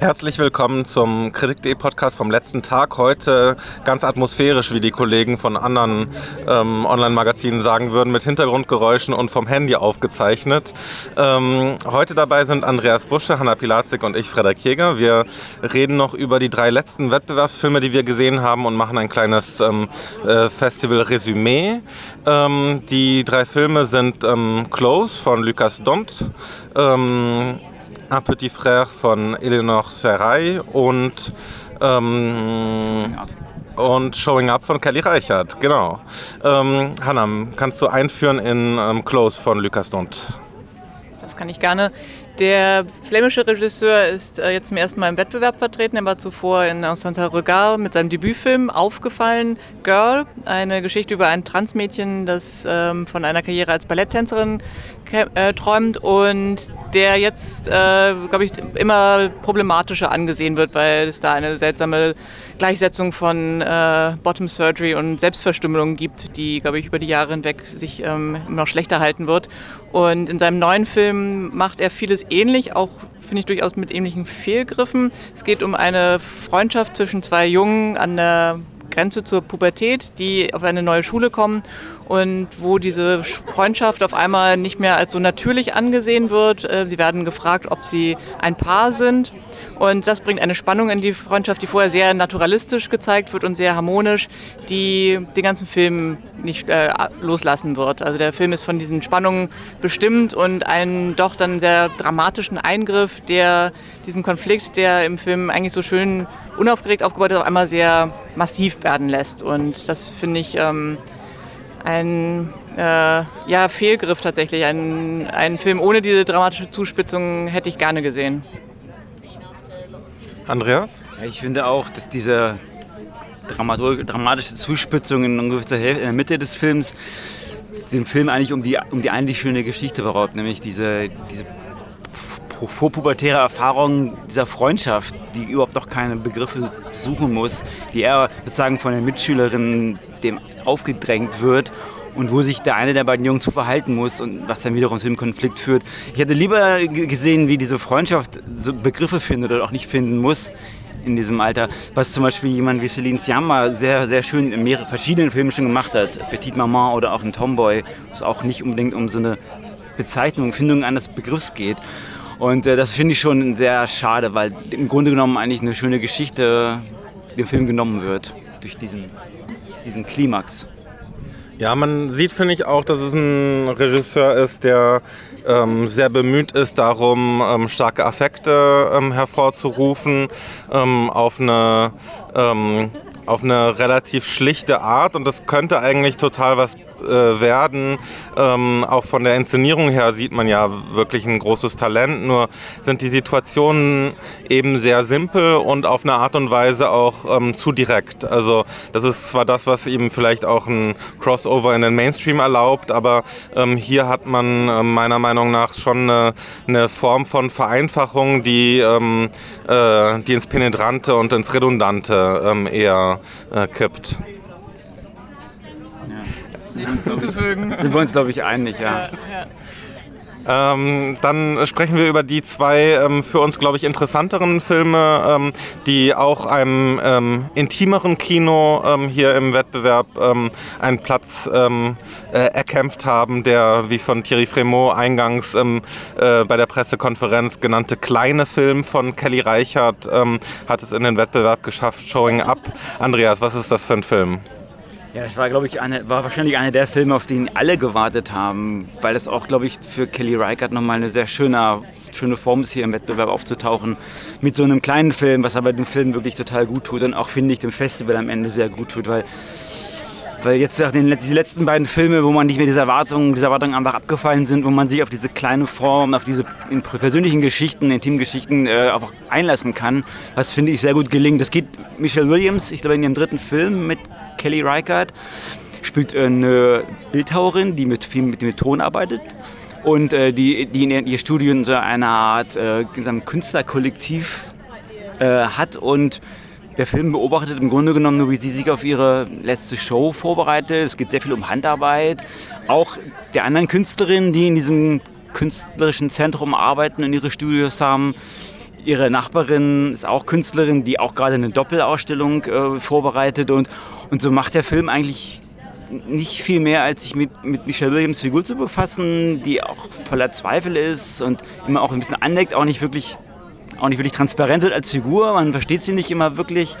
Herzlich willkommen zum Kritik.de Podcast vom letzten Tag. Heute ganz atmosphärisch, wie die Kollegen von anderen ähm, Online-Magazinen sagen würden, mit Hintergrundgeräuschen und vom Handy aufgezeichnet. Ähm, heute dabei sind Andreas Busche, Hanna Pilazik und ich, Frederik Jäger. Wir reden noch über die drei letzten Wettbewerbsfilme, die wir gesehen haben und machen ein kleines ähm, äh, Festival-Resümee. Ähm, die drei Filme sind ähm, Close von Lucas Dont, ähm, Un Petit Frère von Eleanor Serray und, ähm, und Showing Up von Kelly Reichert. Genau. Ähm, Hannah, kannst du einführen in ähm, Close von Lucas Dont? Das kann ich gerne. Der flämische Regisseur ist äh, jetzt zum ersten Mal im Wettbewerb vertreten. Er war zuvor in Santa Regard mit seinem Debütfilm aufgefallen, Girl, eine Geschichte über ein Transmädchen, das ähm, von einer Karriere als Balletttänzerin äh, träumt und der jetzt, äh, glaube ich, immer problematischer angesehen wird, weil es da eine seltsame Gleichsetzung von Bottom Surgery und Selbstverstümmelung gibt, die, glaube ich, über die Jahre hinweg sich ähm, noch schlechter halten wird. Und in seinem neuen Film macht er vieles ähnlich, auch finde ich durchaus mit ähnlichen Fehlgriffen. Es geht um eine Freundschaft zwischen zwei Jungen an der Grenze zur Pubertät, die auf eine neue Schule kommen und wo diese Freundschaft auf einmal nicht mehr als so natürlich angesehen wird. Äh, sie werden gefragt, ob sie ein Paar sind. Und das bringt eine Spannung in die Freundschaft, die vorher sehr naturalistisch gezeigt wird und sehr harmonisch, die den ganzen Film nicht äh, loslassen wird. Also der Film ist von diesen Spannungen bestimmt und einen doch dann sehr dramatischen Eingriff, der diesen Konflikt, der im Film eigentlich so schön unaufgeregt aufgebaut ist, auf einmal sehr massiv werden lässt. Und das finde ich ähm, ein äh, ja, Fehlgriff tatsächlich. Ein, ein Film ohne diese dramatische Zuspitzung hätte ich gerne gesehen. Andreas? Ich finde auch, dass diese dramatische Zuspitzung in der Mitte des Films dem Film eigentlich um die, um die eigentlich schöne Geschichte beraubt, nämlich diese, diese vorpubertäre Erfahrung dieser Freundschaft, die überhaupt noch keine Begriffe suchen muss, die er sozusagen von den Mitschülerinnen dem aufgedrängt wird und wo sich der eine der beiden Jungen zu verhalten muss und was dann wiederum zu einem Konflikt führt. Ich hätte lieber gesehen, wie diese Freundschaft so Begriffe findet oder auch nicht finden muss in diesem Alter, was zum Beispiel jemand wie Celine Sciamma sehr, sehr schön in mehreren verschiedenen Filmen schon gemacht hat, Petite Maman oder auch in Tomboy, wo es auch nicht unbedingt um so eine Bezeichnung, Findung eines Begriffs geht. Und äh, das finde ich schon sehr schade, weil im Grunde genommen eigentlich eine schöne Geschichte dem Film genommen wird durch diesen, diesen Klimax. Ja, man sieht, finde ich, auch, dass es ein Regisseur ist, der ähm, sehr bemüht ist, darum ähm, starke Affekte ähm, hervorzurufen, ähm, auf eine ähm, auf eine relativ schlichte Art. Und das könnte eigentlich total was äh, werden. Ähm, auch von der Inszenierung her sieht man ja wirklich ein großes Talent, nur sind die Situationen eben sehr simpel und auf eine Art und Weise auch ähm, zu direkt. Also das ist zwar das, was ihm vielleicht auch ein Crossover in den Mainstream erlaubt, aber ähm, hier hat man äh, meiner Meinung nach schon eine, eine Form von Vereinfachung, die, ähm, äh, die ins Penetrante und ins Redundante ähm, eher äh, kippt nichts zuzufügen. Sind wir uns, glaube ich, einig, ja. ja, ja. Ähm, dann sprechen wir über die zwei ähm, für uns, glaube ich, interessanteren Filme, ähm, die auch einem ähm, intimeren Kino ähm, hier im Wettbewerb ähm, einen Platz äh, erkämpft haben, der, wie von Thierry Fremont eingangs äh, bei der Pressekonferenz genannte kleine Film von Kelly Reichert hat es in den Wettbewerb geschafft, Showing Up. Andreas, was ist das für ein Film? Ja, das war, glaube ich, eine, war wahrscheinlich einer der Filme, auf den alle gewartet haben, weil das auch, glaube ich, für Kelly Reichardt nochmal eine sehr schöne, schöne Form ist, hier im Wettbewerb aufzutauchen. Mit so einem kleinen Film, was aber dem Film wirklich total gut tut und auch, finde ich, dem Festival am Ende sehr gut tut, weil weil jetzt auch den, diese letzten beiden Filme, wo man nicht mehr diese Erwartungen, diese Erwartungen einfach abgefallen sind, wo man sich auf diese kleine Form, auf diese persönlichen Geschichten, Intimgeschichten äh, auch einlassen kann, was finde ich sehr gut gelingt. Das geht Michelle Williams, ich glaube in ihrem dritten Film mit Kelly Reichardt, spielt eine Bildhauerin, die mit viel mit, mit Ton arbeitet und äh, die, die in ihr Studio in so einer Art äh, Künstlerkollektiv äh, hat und der Film beobachtet im Grunde genommen nur, wie sie sich auf ihre letzte Show vorbereitet. Es geht sehr viel um Handarbeit. Auch der anderen Künstlerinnen, die in diesem künstlerischen Zentrum arbeiten und ihre Studios haben, ihre Nachbarin ist auch Künstlerin, die auch gerade eine Doppelausstellung äh, vorbereitet und, und so macht der Film eigentlich nicht viel mehr, als sich mit, mit Michelle Williams Figur zu befassen, die auch voller Zweifel ist und immer auch ein bisschen aneckt, auch nicht wirklich, auch nicht wirklich transparent wird als Figur. Man versteht sie nicht immer wirklich,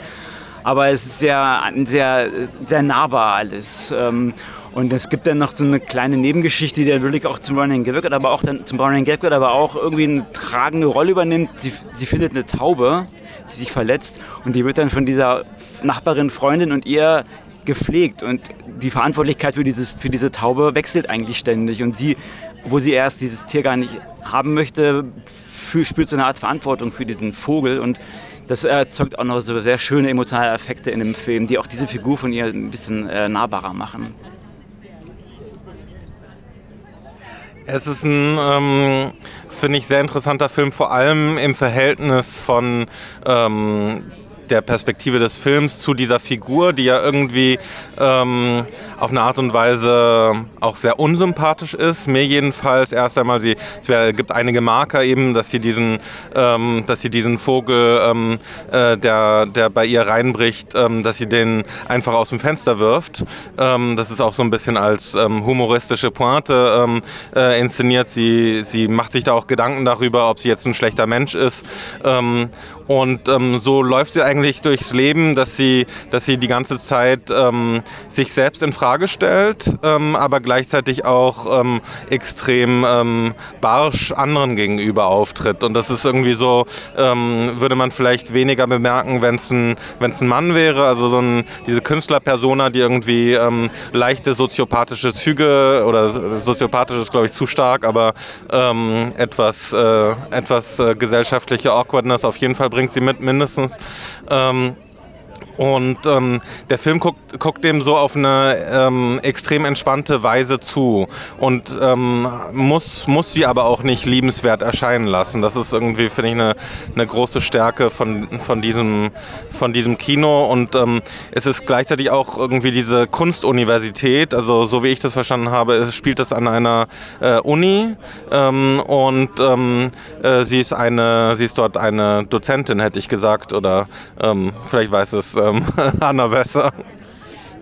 aber es ist sehr, sehr, sehr nahbar alles. Ähm, und es gibt dann noch so eine kleine Nebengeschichte, die dann wirklich auch zum Running Gag wird, aber auch dann zum Running Gag wird, aber auch irgendwie eine tragende Rolle übernimmt. Sie, sie findet eine Taube, die sich verletzt und die wird dann von dieser Nachbarin, Freundin und ihr gepflegt und die Verantwortlichkeit für, dieses, für diese Taube wechselt eigentlich ständig und sie, wo sie erst dieses Tier gar nicht haben möchte, spürt so eine Art Verantwortung für diesen Vogel und das erzeugt auch noch so sehr schöne emotionale Effekte in dem Film, die auch diese Figur von ihr ein bisschen äh, nahbarer machen. Es ist ein, ähm, finde ich, sehr interessanter Film, vor allem im Verhältnis von ähm, der Perspektive des Films zu dieser Figur, die ja irgendwie ähm, auf eine Art und Weise auch sehr unsympathisch ist. Mir jedenfalls erst einmal, sie, es wär, gibt einige Marker eben, dass sie diesen, ähm, dass sie diesen Vogel, ähm, äh, der, der bei ihr reinbricht, ähm, dass sie den einfach aus dem Fenster wirft. Ähm, das ist auch so ein bisschen als ähm, humoristische Pointe äh, inszeniert. Sie, sie macht sich da auch Gedanken darüber, ob sie jetzt ein schlechter Mensch ist. Und ähm, so läuft sie eigentlich durchs Leben, dass sie, dass sie die ganze Zeit ähm, sich selbst in Frage stellt, ähm, aber gleichzeitig auch ähm, extrem ähm, barsch anderen gegenüber auftritt. Und das ist irgendwie so, ähm, würde man vielleicht weniger bemerken, wenn es ein, ein Mann wäre. Also so ein, diese Künstlerpersona, die irgendwie leichte soziopathische Züge oder soziopathisch ist, glaube ich, zu stark, aber etwas, äh, etwas äh, gesellschaftliche Awkwardness auf jeden Fall bringt bringt sie mit mindestens. Ähm, und ähm, der Film guckt, guckt dem so auf eine ähm, extrem entspannte Weise zu und ähm, muss, muss sie aber auch nicht liebenswert erscheinen lassen. Das ist irgendwie, finde ich, eine, eine große Stärke von, von, diesem, von diesem Kino. Und ähm, es ist gleichzeitig auch irgendwie diese Kunstuniversität, also so wie ich das verstanden habe, spielt das an einer äh, Uni ähm, und ähm, äh, sie, ist eine, sie ist dort eine Dozentin, hätte ich gesagt, oder vielleicht weiß es ähm, Anna besser.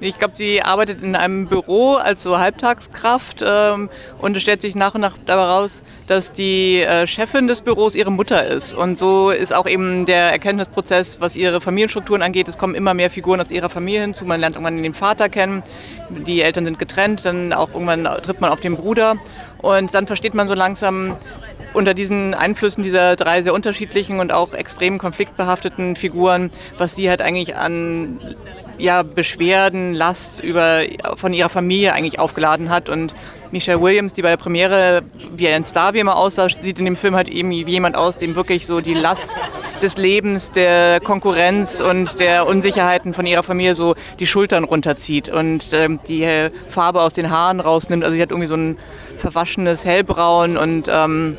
Ich glaube, sie arbeitet in einem Büro als so Halbtagskraft ähm, und es stellt sich nach und nach dabei raus, dass die äh, Chefin des Büros ihre Mutter ist. Und so ist auch eben der Erkenntnisprozess, was ihre Familienstrukturen angeht. Es kommen immer mehr Figuren aus ihrer Familie hinzu. Man lernt irgendwann den Vater kennen, die Eltern sind getrennt, dann auch irgendwann trifft man auf den Bruder. Und dann versteht man so langsam, unter diesen Einflüssen dieser drei sehr unterschiedlichen und auch extrem konfliktbehafteten Figuren, was sie halt eigentlich an ja, Beschwerden, Last über, von ihrer Familie eigentlich aufgeladen hat. Und Michelle Williams, die bei der Premiere wie ein Star wie immer aussah, sieht in dem Film halt eben wie jemand aus, dem wirklich so die Last des Lebens, der Konkurrenz und der Unsicherheiten von ihrer Familie so die Schultern runterzieht und ähm, die Farbe aus den Haaren rausnimmt. Also sie hat irgendwie so ein verwaschenes Hellbraun und ähm,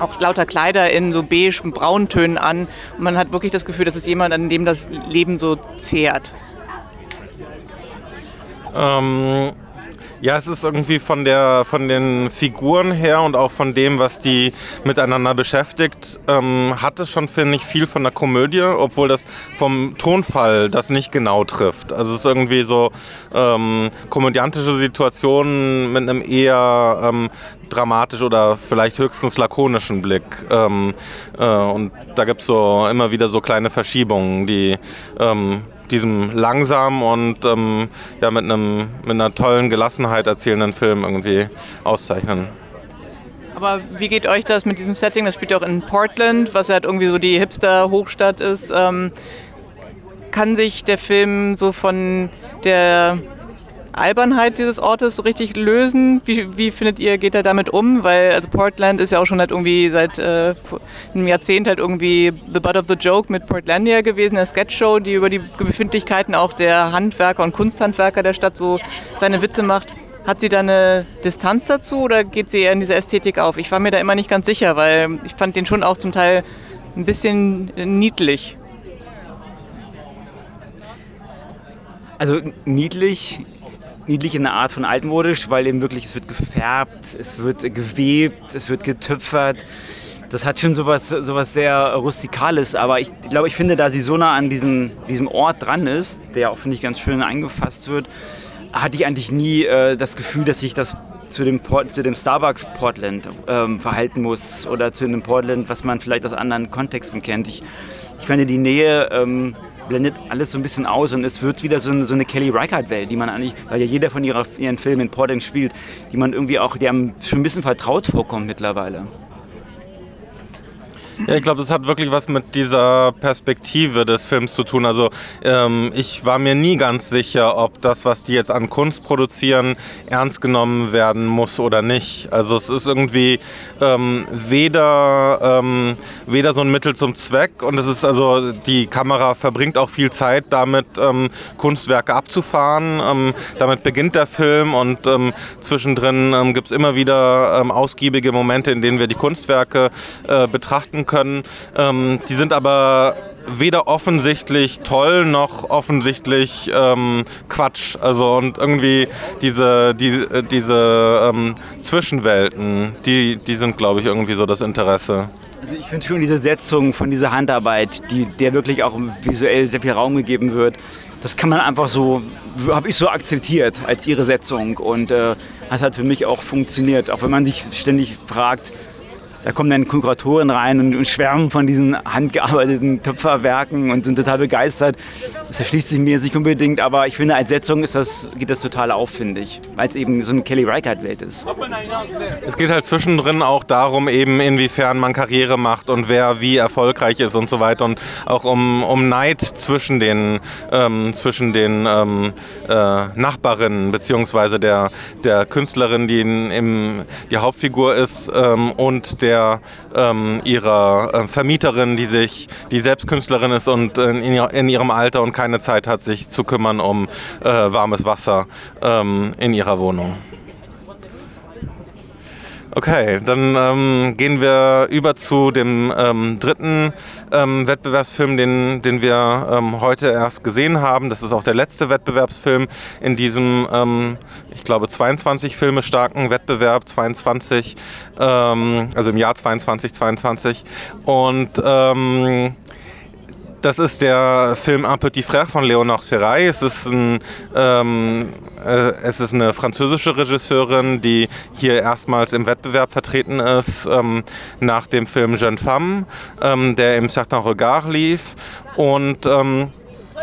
auch lauter Kleider in so beige und Brauntönen an. Und man hat wirklich das Gefühl, das ist jemand, an dem das Leben so zehrt. Ähm, ja, es ist irgendwie von, der, von den Figuren her und auch von dem, was die miteinander beschäftigt, ähm, hat es schon, finde ich, viel von der Komödie, obwohl das vom Tonfall das nicht genau trifft. Also es ist irgendwie so ähm, komödiantische Situationen mit einem eher ähm, dramatisch oder vielleicht höchstens lakonischen Blick. Ähm, äh, und da gibt es so immer wieder so kleine Verschiebungen, die ähm, diesem langsam und ähm, ja, mit, einem, mit einer tollen Gelassenheit erzählenden Film irgendwie auszeichnen. Aber wie geht euch das mit diesem Setting? Das spielt ja auch in Portland, was halt irgendwie so die Hipster-Hochstadt ist. Ähm, kann sich der Film so von der Albernheit dieses Ortes so richtig lösen? Wie, wie findet ihr, geht er damit um? Weil also Portland ist ja auch schon halt irgendwie seit äh, einem Jahrzehnt halt irgendwie the butt of the joke mit Portlandia gewesen, eine Sketchshow, die über die Befindlichkeiten auch der Handwerker und Kunsthandwerker der Stadt so seine Witze macht. Hat sie da eine Distanz dazu oder geht sie eher in diese Ästhetik auf? Ich war mir da immer nicht ganz sicher, weil ich fand den schon auch zum Teil ein bisschen niedlich. Also niedlich niedlich in einer Art von altmodisch, weil eben wirklich es wird gefärbt, es wird gewebt, es wird getöpfert. das hat schon sowas, sowas sehr Rustikales, aber ich glaube, ich finde, da sie so nah an diesem, diesem Ort dran ist, der auch, finde ich, ganz schön eingefasst wird, hatte ich eigentlich nie äh, das Gefühl, dass ich das zu dem, Port, zu dem Starbucks Portland ähm, verhalten muss oder zu einem Portland, was man vielleicht aus anderen Kontexten kennt. Ich, ich finde die Nähe ähm, blendet alles so ein bisschen aus und es wird wieder so eine, so eine Kelly Reichardt-Welt, die man eigentlich, weil ja jeder von ihrer, ihren Filmen in Portland spielt, die man irgendwie auch, die einem schon ein bisschen vertraut vorkommt mittlerweile. Ja, ich glaube, das hat wirklich was mit dieser Perspektive des Films zu tun. Also ähm, ich war mir nie ganz sicher, ob das, was die jetzt an Kunst produzieren, ernst genommen werden muss oder nicht. Also es ist irgendwie ähm, weder, ähm, weder so ein Mittel zum Zweck und es ist also, die Kamera verbringt auch viel Zeit damit, ähm, Kunstwerke abzufahren. Ähm, damit beginnt der Film und ähm, zwischendrin gibt es immer wieder ausgiebige Momente, in denen wir die Kunstwerke äh, betrachten können. Ähm, die sind aber weder offensichtlich toll noch offensichtlich ähm, Quatsch. Also und irgendwie diese, die, diese ähm, Zwischenwelten, die, die sind, glaube ich, irgendwie so das Interesse. Also ich finde schon diese Setzung von dieser Handarbeit, die, der wirklich auch visuell sehr viel Raum gegeben wird, das kann man einfach so, habe ich so akzeptiert als ihre Setzung und äh, hat halt für mich auch funktioniert. Auch wenn man sich ständig fragt, da kommen dann Kuratoren rein und, und, schwärmen von diesen handgearbeiteten Töpferwerken und sind total begeistert. Das erschließt sich mir nicht unbedingt, aber ich finde, als Setzung ist das, geht das total auf, finde ich, weil es eben so eine Kelly Reichardt-Welt ist. Es geht halt zwischendrin auch darum, eben inwiefern man Karriere macht und wer wie erfolgreich ist und so weiter und auch um, um Neid zwischen den, ähm, zwischen den ähm, äh, Nachbarinnen beziehungsweise der, der Künstlerin, die in, im, die Hauptfigur ist ähm, und der der ähm, ihrer äh, Vermieterin, die sich, die selbst Künstlerin ist und in, in, ihrem Alter und keine Zeit hat, sich zu kümmern um äh, warmes Wasser ähm, in ihrer Wohnung. Okay, dann ähm, gehen wir über zu dem ähm, dritten ähm, Wettbewerbsfilm, den, den wir ähm, heute erst gesehen haben. Das ist auch der letzte Wettbewerbsfilm in diesem, ähm, ich glaube, 22 Filme starken Wettbewerb, 22, ähm, also im Jahr 22, 22. Und das ist der Film Un Petit Frère von Léonore Serraille. Es ähm, äh, es ist eine französische Regisseurin, die hier erstmals im Wettbewerb vertreten ist, ähm, nach dem Film Jeune Femme, ähm, der im Certain Regard lief. Und ähm,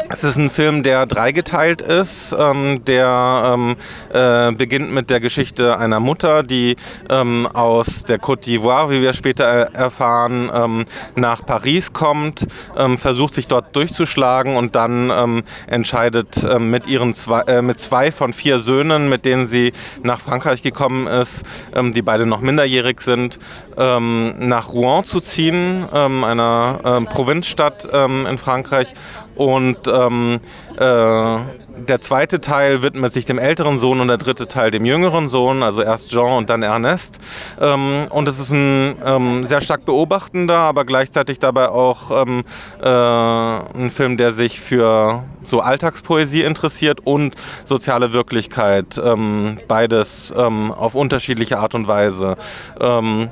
es ist ein Film, der dreigeteilt ist. Ähm, der ähm, äh, beginnt mit der Geschichte einer Mutter, die ähm, aus der Côte d'Ivoire, wie wir später erfahren, ähm, nach Paris kommt, ähm, versucht sich dort durchzuschlagen und dann ähm, entscheidet mit ihren zwei, äh, mit zwei von vier Söhnen, mit denen sie nach Frankreich gekommen ist, die beide noch minderjährig sind, nach Rouen zu ziehen, einer äh, Provinzstadt in Frankreich und ähm, äh, der zweite Teil widmet sich dem älteren Sohn und der dritte Teil dem jüngeren Sohn, also erst Jean und dann Ernest. Ähm, und es ist ein ähm, sehr stark beobachtender, aber gleichzeitig dabei auch ähm, äh, ein Film, der sich für so Alltagspoesie interessiert und soziale Wirklichkeit. Ähm, beides ähm, auf unterschiedliche Art und Weise. Ähm,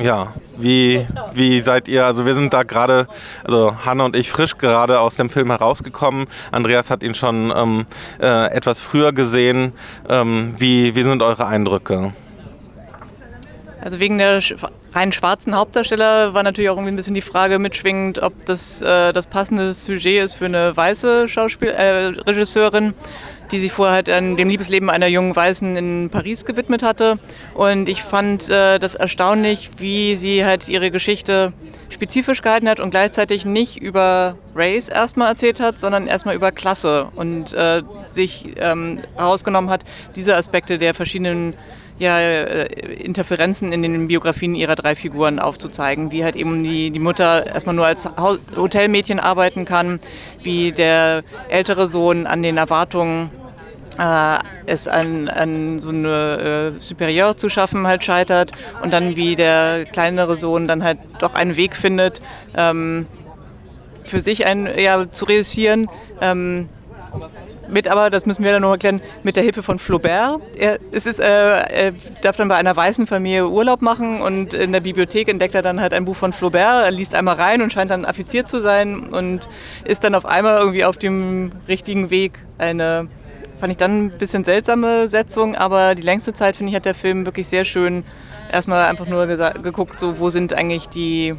ja, wie, wie seid ihr? Also wir sind da gerade, also Hanna und ich frisch gerade aus dem Film herausgekommen. Andreas hat ihn schon ähm, äh, etwas früher gesehen. Ähm, wie, wie sind eure Eindrücke? Also wegen der rein schwarzen Hauptdarsteller war natürlich auch irgendwie ein bisschen die Frage mitschwingend, ob das äh, das passende Sujet ist für eine weiße Schauspiel äh, Regisseurin die sich vorher halt an dem Liebesleben einer jungen Weißen in Paris gewidmet hatte. Und ich fand äh, das erstaunlich, wie sie halt ihre Geschichte spezifisch gehalten hat und gleichzeitig nicht über Race erstmal erzählt hat, sondern erstmal über Klasse und äh, sich ähm, herausgenommen hat, diese Aspekte der verschiedenen ja, äh, Interferenzen in den Biografien ihrer drei Figuren aufzuzeigen, wie halt eben die, die Mutter erstmal nur als Hotelmädchen arbeiten kann, wie der ältere Sohn an den Erwartungen äh, es an, an so eine äh, Superieur zu schaffen halt scheitert und dann wie der kleinere Sohn dann halt doch einen Weg findet, ähm, für sich ein, ja, zu reüssieren. Ähm, mit aber, das müssen wir dann noch erklären, mit der Hilfe von Flaubert. Er, es ist, äh, er darf dann bei einer weißen Familie Urlaub machen und in der Bibliothek entdeckt er dann halt ein Buch von Flaubert. Er liest einmal rein und scheint dann affiziert zu sein und ist dann auf einmal irgendwie auf dem richtigen Weg. Eine, fand ich dann ein bisschen seltsame Setzung, aber die längste Zeit, finde ich, hat der Film wirklich sehr schön erstmal einfach nur geguckt, so, wo sind eigentlich die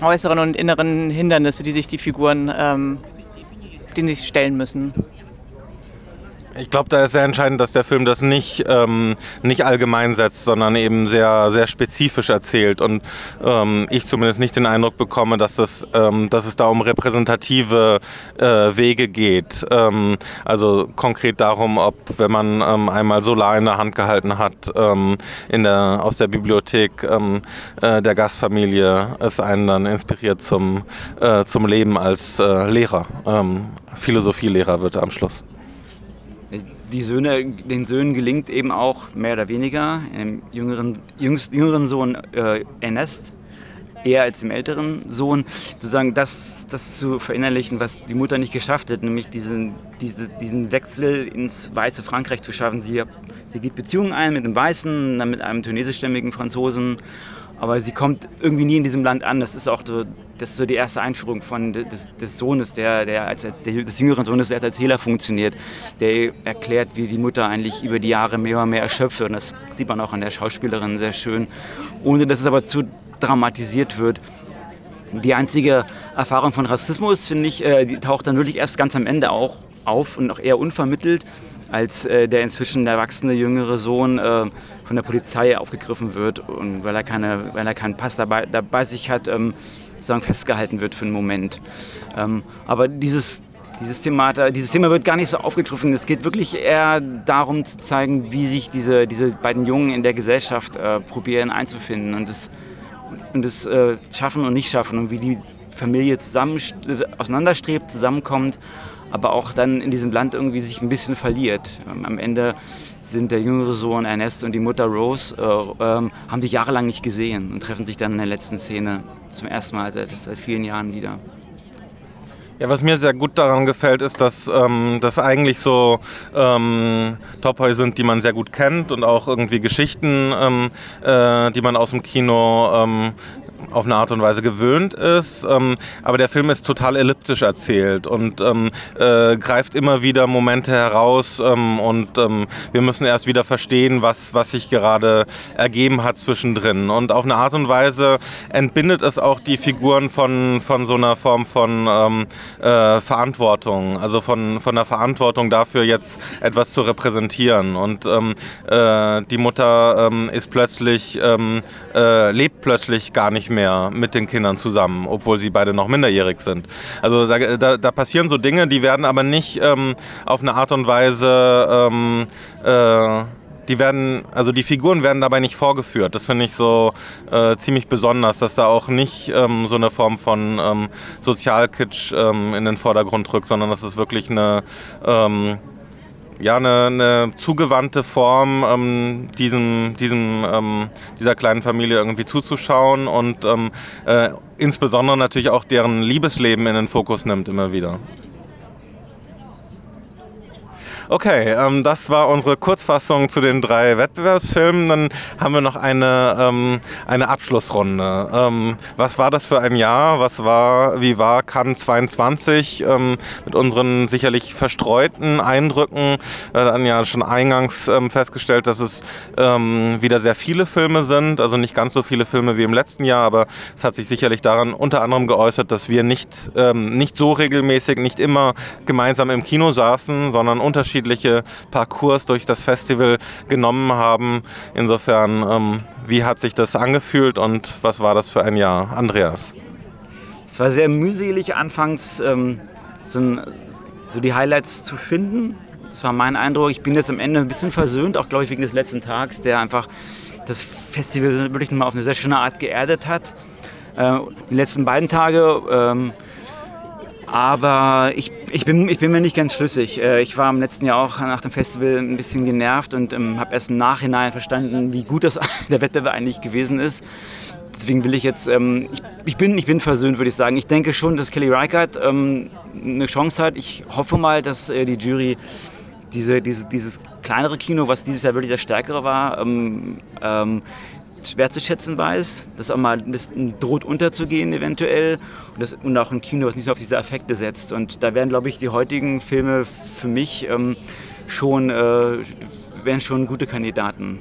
äußeren und inneren Hindernisse, die sich die Figuren, ähm, denen sie sich stellen müssen. Ich glaube, da ist sehr entscheidend, dass der Film das nicht, ähm, nicht allgemein setzt, sondern eben sehr, sehr spezifisch erzählt. Und ähm, ich zumindest nicht den Eindruck bekomme, dass, das, ähm, dass es da um repräsentative äh, Wege geht. Ähm, also konkret darum, ob, wenn man ähm, einmal Solar in der Hand gehalten hat, ähm, in der, aus der Bibliothek äh, der Gastfamilie, es einen dann inspiriert zum, äh, zum Leben als äh, Lehrer. Philosophielehrer wird er am Schluss die Söhne, den Söhnen gelingt eben auch mehr oder weniger, dem jüngeren, jüngst, jüngeren Sohn äh, Ernest, eher als dem älteren Sohn, sozusagen das, das zu verinnerlichen, was die Mutter nicht geschafft hat, nämlich diesen, diese, diesen Wechsel ins weiße Frankreich zu schaffen. Sie, sie geht Beziehungen ein mit einem Weißen, dann mit einem tunesischstämmigen Franzosen aber sie kommt irgendwie nie in diesem Land an. Das ist auch so, das so die erste Einführung von des, des Sohnes, der, der als der, des jüngeren Sohnes, der als Hehler funktioniert, der erklärt, wie die Mutter eigentlich über die Jahre mehr und mehr erschöpft. Und das sieht man auch an der Schauspielerin sehr schön, ohne dass es aber zu dramatisiert wird. Die einzige Erfahrung von Rassismus, finde ich, äh, die taucht dann wirklich erst ganz am Ende auch auf und auch eher unvermittelt als äh, der inzwischen erwachsene jüngere Sohn äh, von der Polizei aufgegriffen wird und weil er, keine, weil er keinen Pass dabei, dabei sich hat, ähm, sozusagen festgehalten wird für einen Moment. Ähm, aber dieses, dieses Thema, dieses Thema wird gar nicht so aufgegriffen. Es geht wirklich eher darum zu zeigen, wie sich diese, diese beiden Jungen in der Gesellschaft äh, probieren einzufinden und das, und äh, schaffen und nicht schaffen und wie die Familie zusammen auseinanderstrebt, zusammenkommt aber auch dann in diesem Land irgendwie sich ein bisschen verliert. Ähm, am Ende sind der jüngere Sohn Ernest und die Mutter Rose äh, äh, haben sich jahrelang nicht gesehen und treffen sich dann in der letzten Szene zum ersten Mal seit, seit vielen Jahren wieder. Ja, was mir sehr gut daran gefällt, ist, dass ähm, das eigentlich so ähm, Topoi sind, die man sehr gut kennt und auch irgendwie Geschichten, ähm, äh, die man aus dem Kino ähm, auf eine Art und Weise gewöhnt ist. Ähm, aber der Film ist total elliptisch erzählt und ähm, äh, greift immer wieder Momente heraus ähm, und ähm, wir müssen erst wieder verstehen, was, was sich gerade ergeben hat zwischendrin. Und auf eine Art und Weise entbindet es auch die Figuren von, von so einer Form von ähm, äh, Verantwortung, also von, von der Verantwortung dafür, jetzt etwas zu repräsentieren. Und ähm, äh, die Mutter ist plötzlich, äh, lebt plötzlich gar nicht mehr mit den Kindern zusammen, obwohl sie beide noch minderjährig sind. Also da, da, da passieren so Dinge, die werden aber nicht ähm, auf eine Art und Weise ähm, äh, die werden, also die Figuren werden dabei nicht vorgeführt. Das finde ich so äh, ziemlich besonders, dass da auch nicht ähm, so eine Form von ähm, Sozialkitsch ähm, in den Vordergrund rückt, sondern dass es wirklich eine ähm, ja, eine, eine zugewandte Form, ähm, diesem, diesem, ähm, dieser kleinen Familie irgendwie zuzuschauen und ähm, äh, insbesondere natürlich auch deren Liebesleben in den Fokus nimmt immer wieder. Okay, ähm, das war unsere Kurzfassung zu den drei Wettbewerbsfilmen. Dann haben wir noch eine, ähm, eine Abschlussrunde. Ähm, was war das für ein Jahr? Was war, wie war Cannes 22 ähm, mit unseren sicherlich verstreuten Eindrücken? Wir dann ja schon eingangs ähm, festgestellt, dass es ähm, wieder sehr viele Filme sind. Also nicht ganz so viele Filme wie im letzten Jahr, aber es hat sich sicherlich daran unter anderem geäußert, dass wir nicht, nicht so regelmäßig, nicht immer gemeinsam im Kino saßen, sondern unterschiedlich unterschiedliche Parcours durch das Festival genommen haben. Insofern, ähm, wie hat sich das angefühlt und was war das für ein Jahr? Andreas. Es war sehr mühselig anfangs, ähm, so, ein, so die Highlights zu finden. Das war mein Eindruck. Ich bin jetzt am Ende ein bisschen versöhnt, auch glaube ich wegen des letzten Tags, der einfach das Festival wirklich mal auf eine sehr schöne Art geerdet hat. Äh, die letzten beiden Tage ähm, aber ich, ich, bin, ich bin mir nicht ganz schlüssig. Äh, ich war im letzten Jahr auch nach dem Festival ein bisschen genervt und ähm, habe erst im Nachhinein verstanden, wie gut das, der Wettbewerb eigentlich gewesen ist. Deswegen will ich jetzt, ähm, ich, ich, bin, ich bin versöhnt, würde ich sagen. Ich denke schon, dass Kelly Reichardt ähm, eine Chance hat. Ich hoffe mal, dass äh, die Jury diese, diese, dieses kleinere Kino, was dieses Jahr wirklich das stärkere war, ähm, ähm, schwer zu schätzen weiß, das auch mal ein bisschen droht unterzugehen eventuell und, das, und auch ein Kino, was nicht so auf diese Effekte setzt. Und da werden, glaube ich, die heutigen Filme für mich ähm, schon, äh, wären schon gute Kandidaten,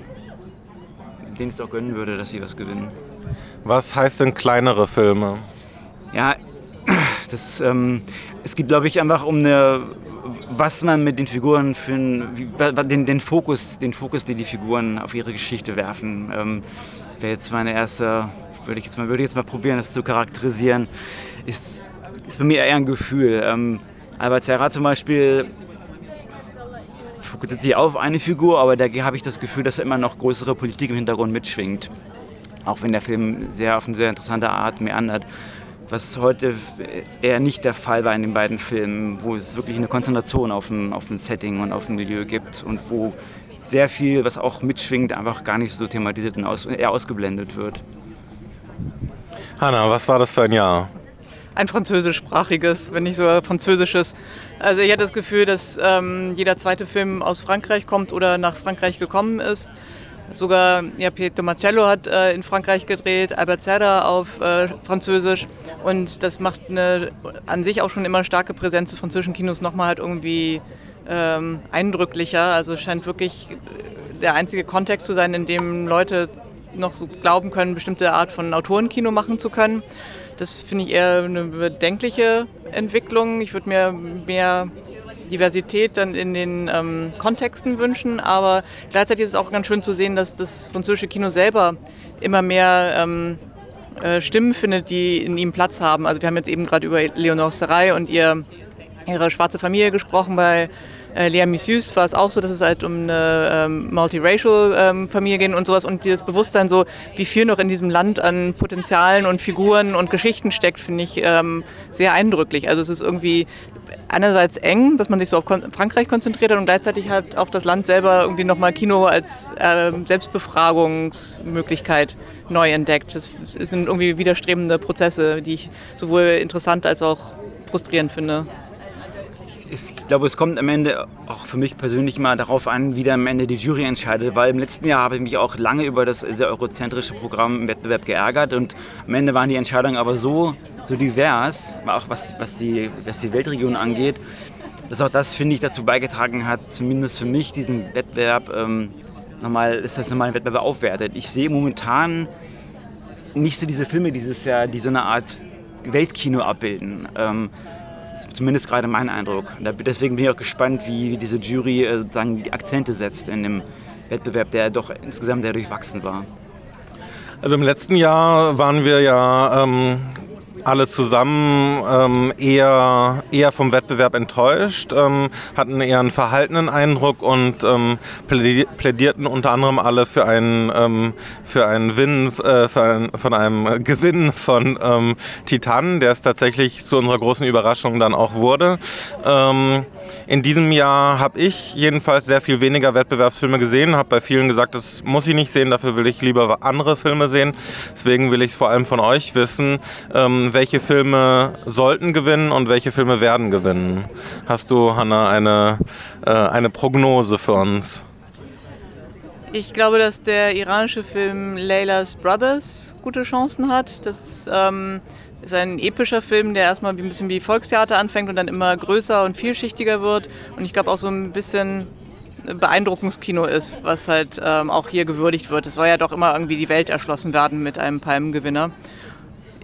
denen es auch gönnen würde, dass sie was gewinnen. Was heißt denn kleinere Filme? Ja, das, ähm, es geht, glaube ich, einfach um eine was man mit den Figuren für den, den, Fokus, den Fokus, den die Figuren auf ihre Geschichte werfen, ähm, wäre jetzt meine erste, würde ich jetzt mal, ich jetzt mal probieren, das zu charakterisieren, ist, ist bei mir eher ein Gefühl. Ähm, Albert Serra zum Beispiel fokussiert sich auf eine Figur, aber da habe ich das Gefühl, dass immer noch größere Politik im Hintergrund mitschwingt. Auch wenn der Film sehr auf eine sehr interessante Art meandert was heute eher nicht der Fall war in den beiden Filmen, wo es wirklich eine Konzentration auf ein, auf ein Setting und auf ein Milieu gibt und wo sehr viel, was auch mitschwingt, einfach gar nicht so thematisiert und aus, eher ausgeblendet wird. Hanna, was war das für ein Jahr? Ein französischsprachiges, wenn nicht sogar französisches. Also ich hatte das Gefühl, dass ähm, jeder zweite Film aus Frankreich kommt oder nach Frankreich gekommen ist. Sogar ja, Pietro Marcello hat äh, in Frankreich gedreht, Albert Serra auf äh, Französisch. Und das macht eine an sich auch schon immer starke Präsenz des französischen Kinos nochmal halt irgendwie ähm, eindrücklicher. Also scheint wirklich der einzige Kontext zu sein, in dem Leute noch so glauben können, bestimmte Art von Autorenkino machen zu können. Das finde ich eher eine bedenkliche Entwicklung. Ich würde mir mehr Diversität dann in den ähm, Kontexten wünschen, aber gleichzeitig ist es auch ganz schön zu sehen, dass das französische Kino selber immer mehr ähm, äh, Stimmen findet, die in ihm Platz haben. Also wir haben jetzt eben gerade über Leonore Sarai und ihr, ihre schwarze Familie gesprochen bei äh, Lea Missus war es auch so, dass es halt um eine ähm, multiracial ähm, Familie geht und sowas und dieses Bewusstsein so, wie viel noch in diesem Land an Potenzialen und Figuren und Geschichten steckt, finde ich ähm, sehr eindrücklich. Also es ist irgendwie einerseits eng, dass man sich so auf Kon Frankreich konzentriert hat und gleichzeitig halt auch das Land selber irgendwie nochmal Kino als äh, Selbstbefragungsmöglichkeit neu entdeckt. Das sind irgendwie widerstrebende Prozesse, die ich sowohl interessant als auch frustrierend finde ich glaube, es kommt am Ende auch für mich persönlich mal darauf an, wie dann am Ende die Jury entscheidet, weil im letzten Jahr habe ich mich auch lange über das sehr eurozentrische Programm im Wettbewerb geärgert und am Ende waren die Entscheidungen aber so, so divers, auch was, was, die, was die Weltregion angeht, dass auch das, finde ich, dazu beigetragen hat, zumindest für mich diesen Wettbewerb ähm, nochmal, ist das nochmal ein Wettbewerb aufwertet. Ich sehe momentan nicht so diese Filme dieses Jahr, die so eine Art Weltkino abbilden. Ähm, ist zumindest gerade mein Eindruck. Deswegen bin ich auch gespannt, wie diese Jury äh, sozusagen die Akzente setzt in dem Wettbewerb, der doch insgesamt sehr durchwachsen war. Also im letzten Jahr waren wir ja ähm, alle zusammen ähm, eher, eher vom Wettbewerb enttäuscht, ähm, hatten eher einen verhaltenen Eindruck und ähm, plädierten unter anderem alle für einen, ähm, für einen Win, äh, für einen, von einem Gewinn von ähm, Titan, der es tatsächlich zu unserer großen Überraschung dann auch wurde. In diesem Jahr habe ich jedenfalls sehr viel weniger Wettbewerbsfilme gesehen, habe bei vielen gesagt, das muss ich nicht sehen, dafür will ich lieber andere Filme sehen. Deswegen will ich es vor allem von euch wissen, ähm, welche Filme sollten gewinnen und welche Filme werden gewinnen. Hast du, Hanna, eine, äh, eine Prognose für uns? Ich glaube, dass der iranische Film Layla's Brothers gute Chancen hat. Das ähm, ist ein epischer Film, der erstmal ein bisschen wie Volkstheater anfängt und dann immer größer und vielschichtiger wird. Und ich glaube auch so ein bisschen Beeindruckungskino ist, was halt ähm, auch hier gewürdigt wird. Es soll ja doch immer irgendwie die Welt erschlossen werden mit einem Palmengewinner.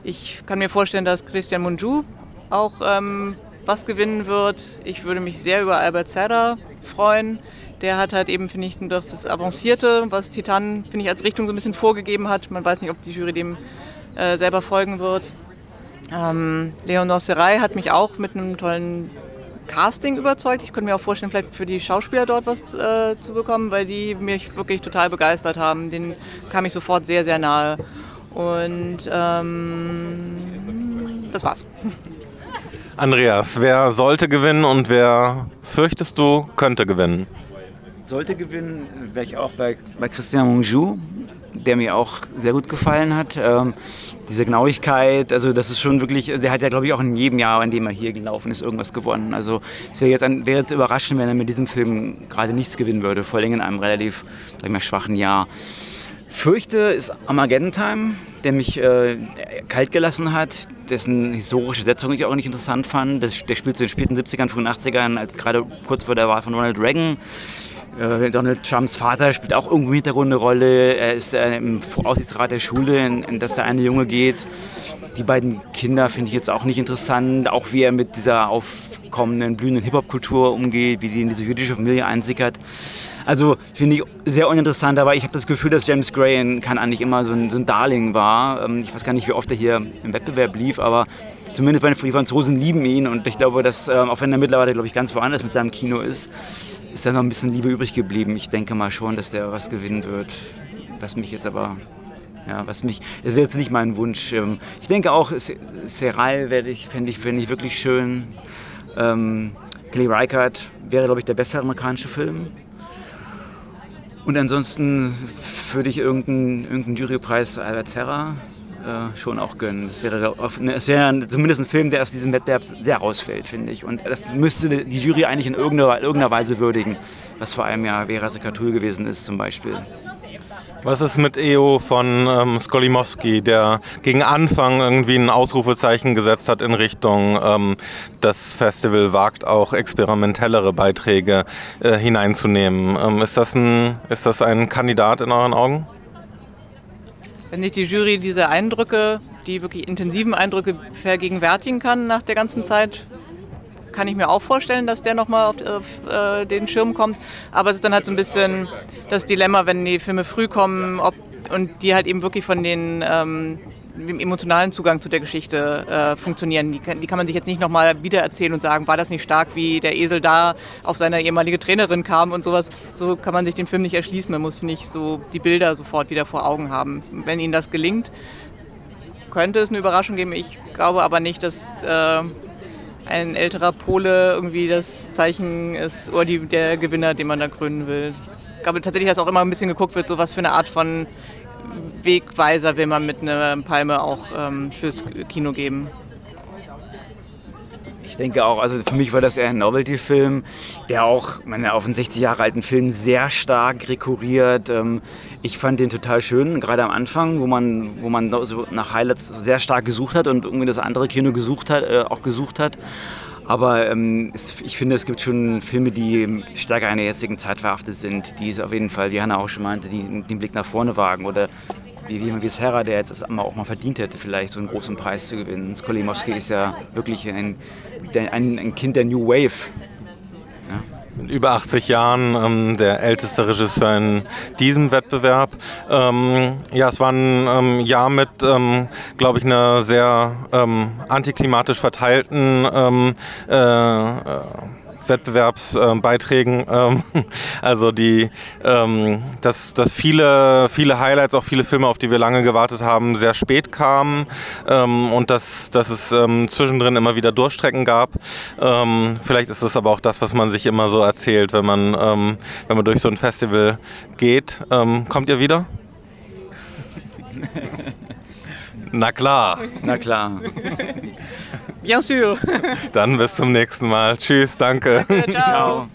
Ich kann mir vorstellen, dass Christian Munju auch ähm, was gewinnen wird. Ich würde mich sehr über Albert Serra freuen. Der hat halt eben, finde ich, das Avancierte, was Titan, finde ich, als Richtung so ein bisschen vorgegeben hat. Man weiß nicht, ob die Jury dem äh, selber folgen wird. Ähm, Leonor Serai hat mich auch mit einem tollen Casting überzeugt. Ich könnte mir auch vorstellen, vielleicht für die Schauspieler dort was äh, zu bekommen, weil die mich wirklich total begeistert haben. Den kam ich sofort sehr, sehr nahe. Und ähm, das war's. Andreas, wer sollte gewinnen und wer fürchtest du könnte gewinnen? Sollte gewinnen, wäre ich auch bei, bei Christian Monjou. der mir auch sehr gut gefallen hat. Ähm, diese Genauigkeit, also das ist schon wirklich, der hat ja glaube ich auch in jedem Jahr, in dem er hier gelaufen ist, irgendwas gewonnen. Also es wäre jetzt, wäre jetzt überraschend, wenn er mit diesem Film gerade nichts gewinnen würde, vor allem in einem relativ, sag ich mal, schwachen Jahr. Fürchte ist Armageddon Time, der mich äh, kalt gelassen hat, dessen historische Setzung ich auch nicht interessant fand. Das, der spielt in den späten 70ern, frühen 80ern, als gerade kurz vor der Wahl von Ronald Reagan. Äh, Donald Trumps Vater spielt auch irgendwie im Hintergrund eine Rolle. Er ist äh, im Aussichtsrat der Schule, in, in das der eine Junge geht. Die beiden Kinder finde ich jetzt auch nicht interessant. Auch wie er mit dieser aufkommenden, blühenden Hip-Hop-Kultur umgeht, wie die in diese jüdische Familie einsickert. Also finde ich sehr uninteressant, aber ich habe das Gefühl, dass James Gray in Cannes eigentlich immer so ein, so ein Darling war. Ähm, ich weiß gar nicht, wie oft er hier im Wettbewerb lief, aber zumindest bei den Franzosen lieben ihn und ich glaube, dass, ähm, auch wenn er mittlerweile, glaube ich, ganz woanders mit seinem Kino ist, ist da noch ein bisschen Liebe übrig geblieben. Ich denke mal schon, dass der was gewinnen wird. Was mich jetzt aber, ja, was mich, das wäre jetzt nicht mein Wunsch. Ähm, ich denke auch, Seral fände ich, fänd ich, fänd ich wirklich schön. Ähm, Kelly Reichardt wäre, glaube ich, der beste amerikanische Film. Und ansonsten würde ich irgendeinen, irgendeinen Jurypreis Albert Serra äh, schon auch gönnen. Das wäre, das wäre zumindest ein Film, der aus diesem Wettbewerb sehr rausfällt, finde ich. Und das müsste die Jury eigentlich in irgendeiner, irgendeiner Weise würdigen, was vor einem Jahr Vera Sekatul gewesen ist zum Beispiel. Was ist mit EO von ähm, Skolimowski, der gegen Anfang irgendwie ein Ausrufezeichen gesetzt hat in Richtung, ähm, das Festival wagt auch experimentellere Beiträge äh, hineinzunehmen. Ähm, ist, das ein, ist das ein Kandidat in euren Augen? Wenn sich die Jury diese Eindrücke, die wirklich intensiven Eindrücke vergegenwärtigen kann nach der ganzen Zeit, kann ich mir auch vorstellen, dass der nochmal auf, auf äh, den Schirm kommt. Aber es ist dann halt so ein bisschen das Dilemma, wenn die Filme früh kommen ob, und die halt eben wirklich von den ähm, dem emotionalen Zugang zu der Geschichte äh, funktionieren. Die kann, die kann man sich jetzt nicht nochmal wiedererzählen und sagen, war das nicht stark, wie der Esel da auf seine ehemalige Trainerin kam und sowas. So kann man sich den Film nicht erschließen. Man muss nicht so die Bilder sofort wieder vor Augen haben. Wenn Ihnen das gelingt, könnte es eine Überraschung geben. Ich glaube aber nicht, dass äh, ein älterer Pole irgendwie das Zeichen ist oder die, der Gewinner, den man da krönen will. Ich glaube tatsächlich, dass auch immer ein bisschen geguckt wird, so was für eine Art von Wegweiser will man mit einer Palme auch ähm, fürs Kino geben. Ich denke auch, also für mich war das eher ein Novelty-Film, der auch meine, auf einen 60 Jahre alten Film sehr stark rekurriert. Ähm, ich fand den total schön, gerade am Anfang, wo man, wo man so nach Highlights sehr stark gesucht hat und irgendwie das andere Kino gesucht hat, äh, auch gesucht hat. Aber ähm, es, ich finde, es gibt schon Filme, die stärker einer jetzigen Zeit verhaftet sind, die es auf jeden Fall, wie Hannah auch schon meinte, die den Blick nach vorne wagen oder wie, wie, wie Serra, der jetzt auch mal verdient hätte, vielleicht so einen großen Preis zu gewinnen. Skolimowski ist ja wirklich ein, ein, ein Kind der New Wave. Über 80 Jahren ähm, der älteste Regisseur in diesem Wettbewerb. Ähm, ja, es war ein ähm, Jahr mit, ähm, glaube ich, einer sehr ähm, antiklimatisch verteilten ähm, äh, äh, Wettbewerbsbeiträgen. Ähm, also die, ähm, dass, dass viele, viele Highlights, auch viele Filme, auf die wir lange gewartet haben, sehr spät kamen ähm, und dass, dass es ähm, zwischendrin immer wieder Durchstrecken gab. Ähm, vielleicht ist das aber auch das, was man sich immer so erzählt, wenn man, ähm, wenn man durch so ein Festival geht. kommt ihr wieder? Na klar. Na klar. Bien sûr. Dann bis zum nächsten Mal. Tschüss, danke. danke ciao. ciao.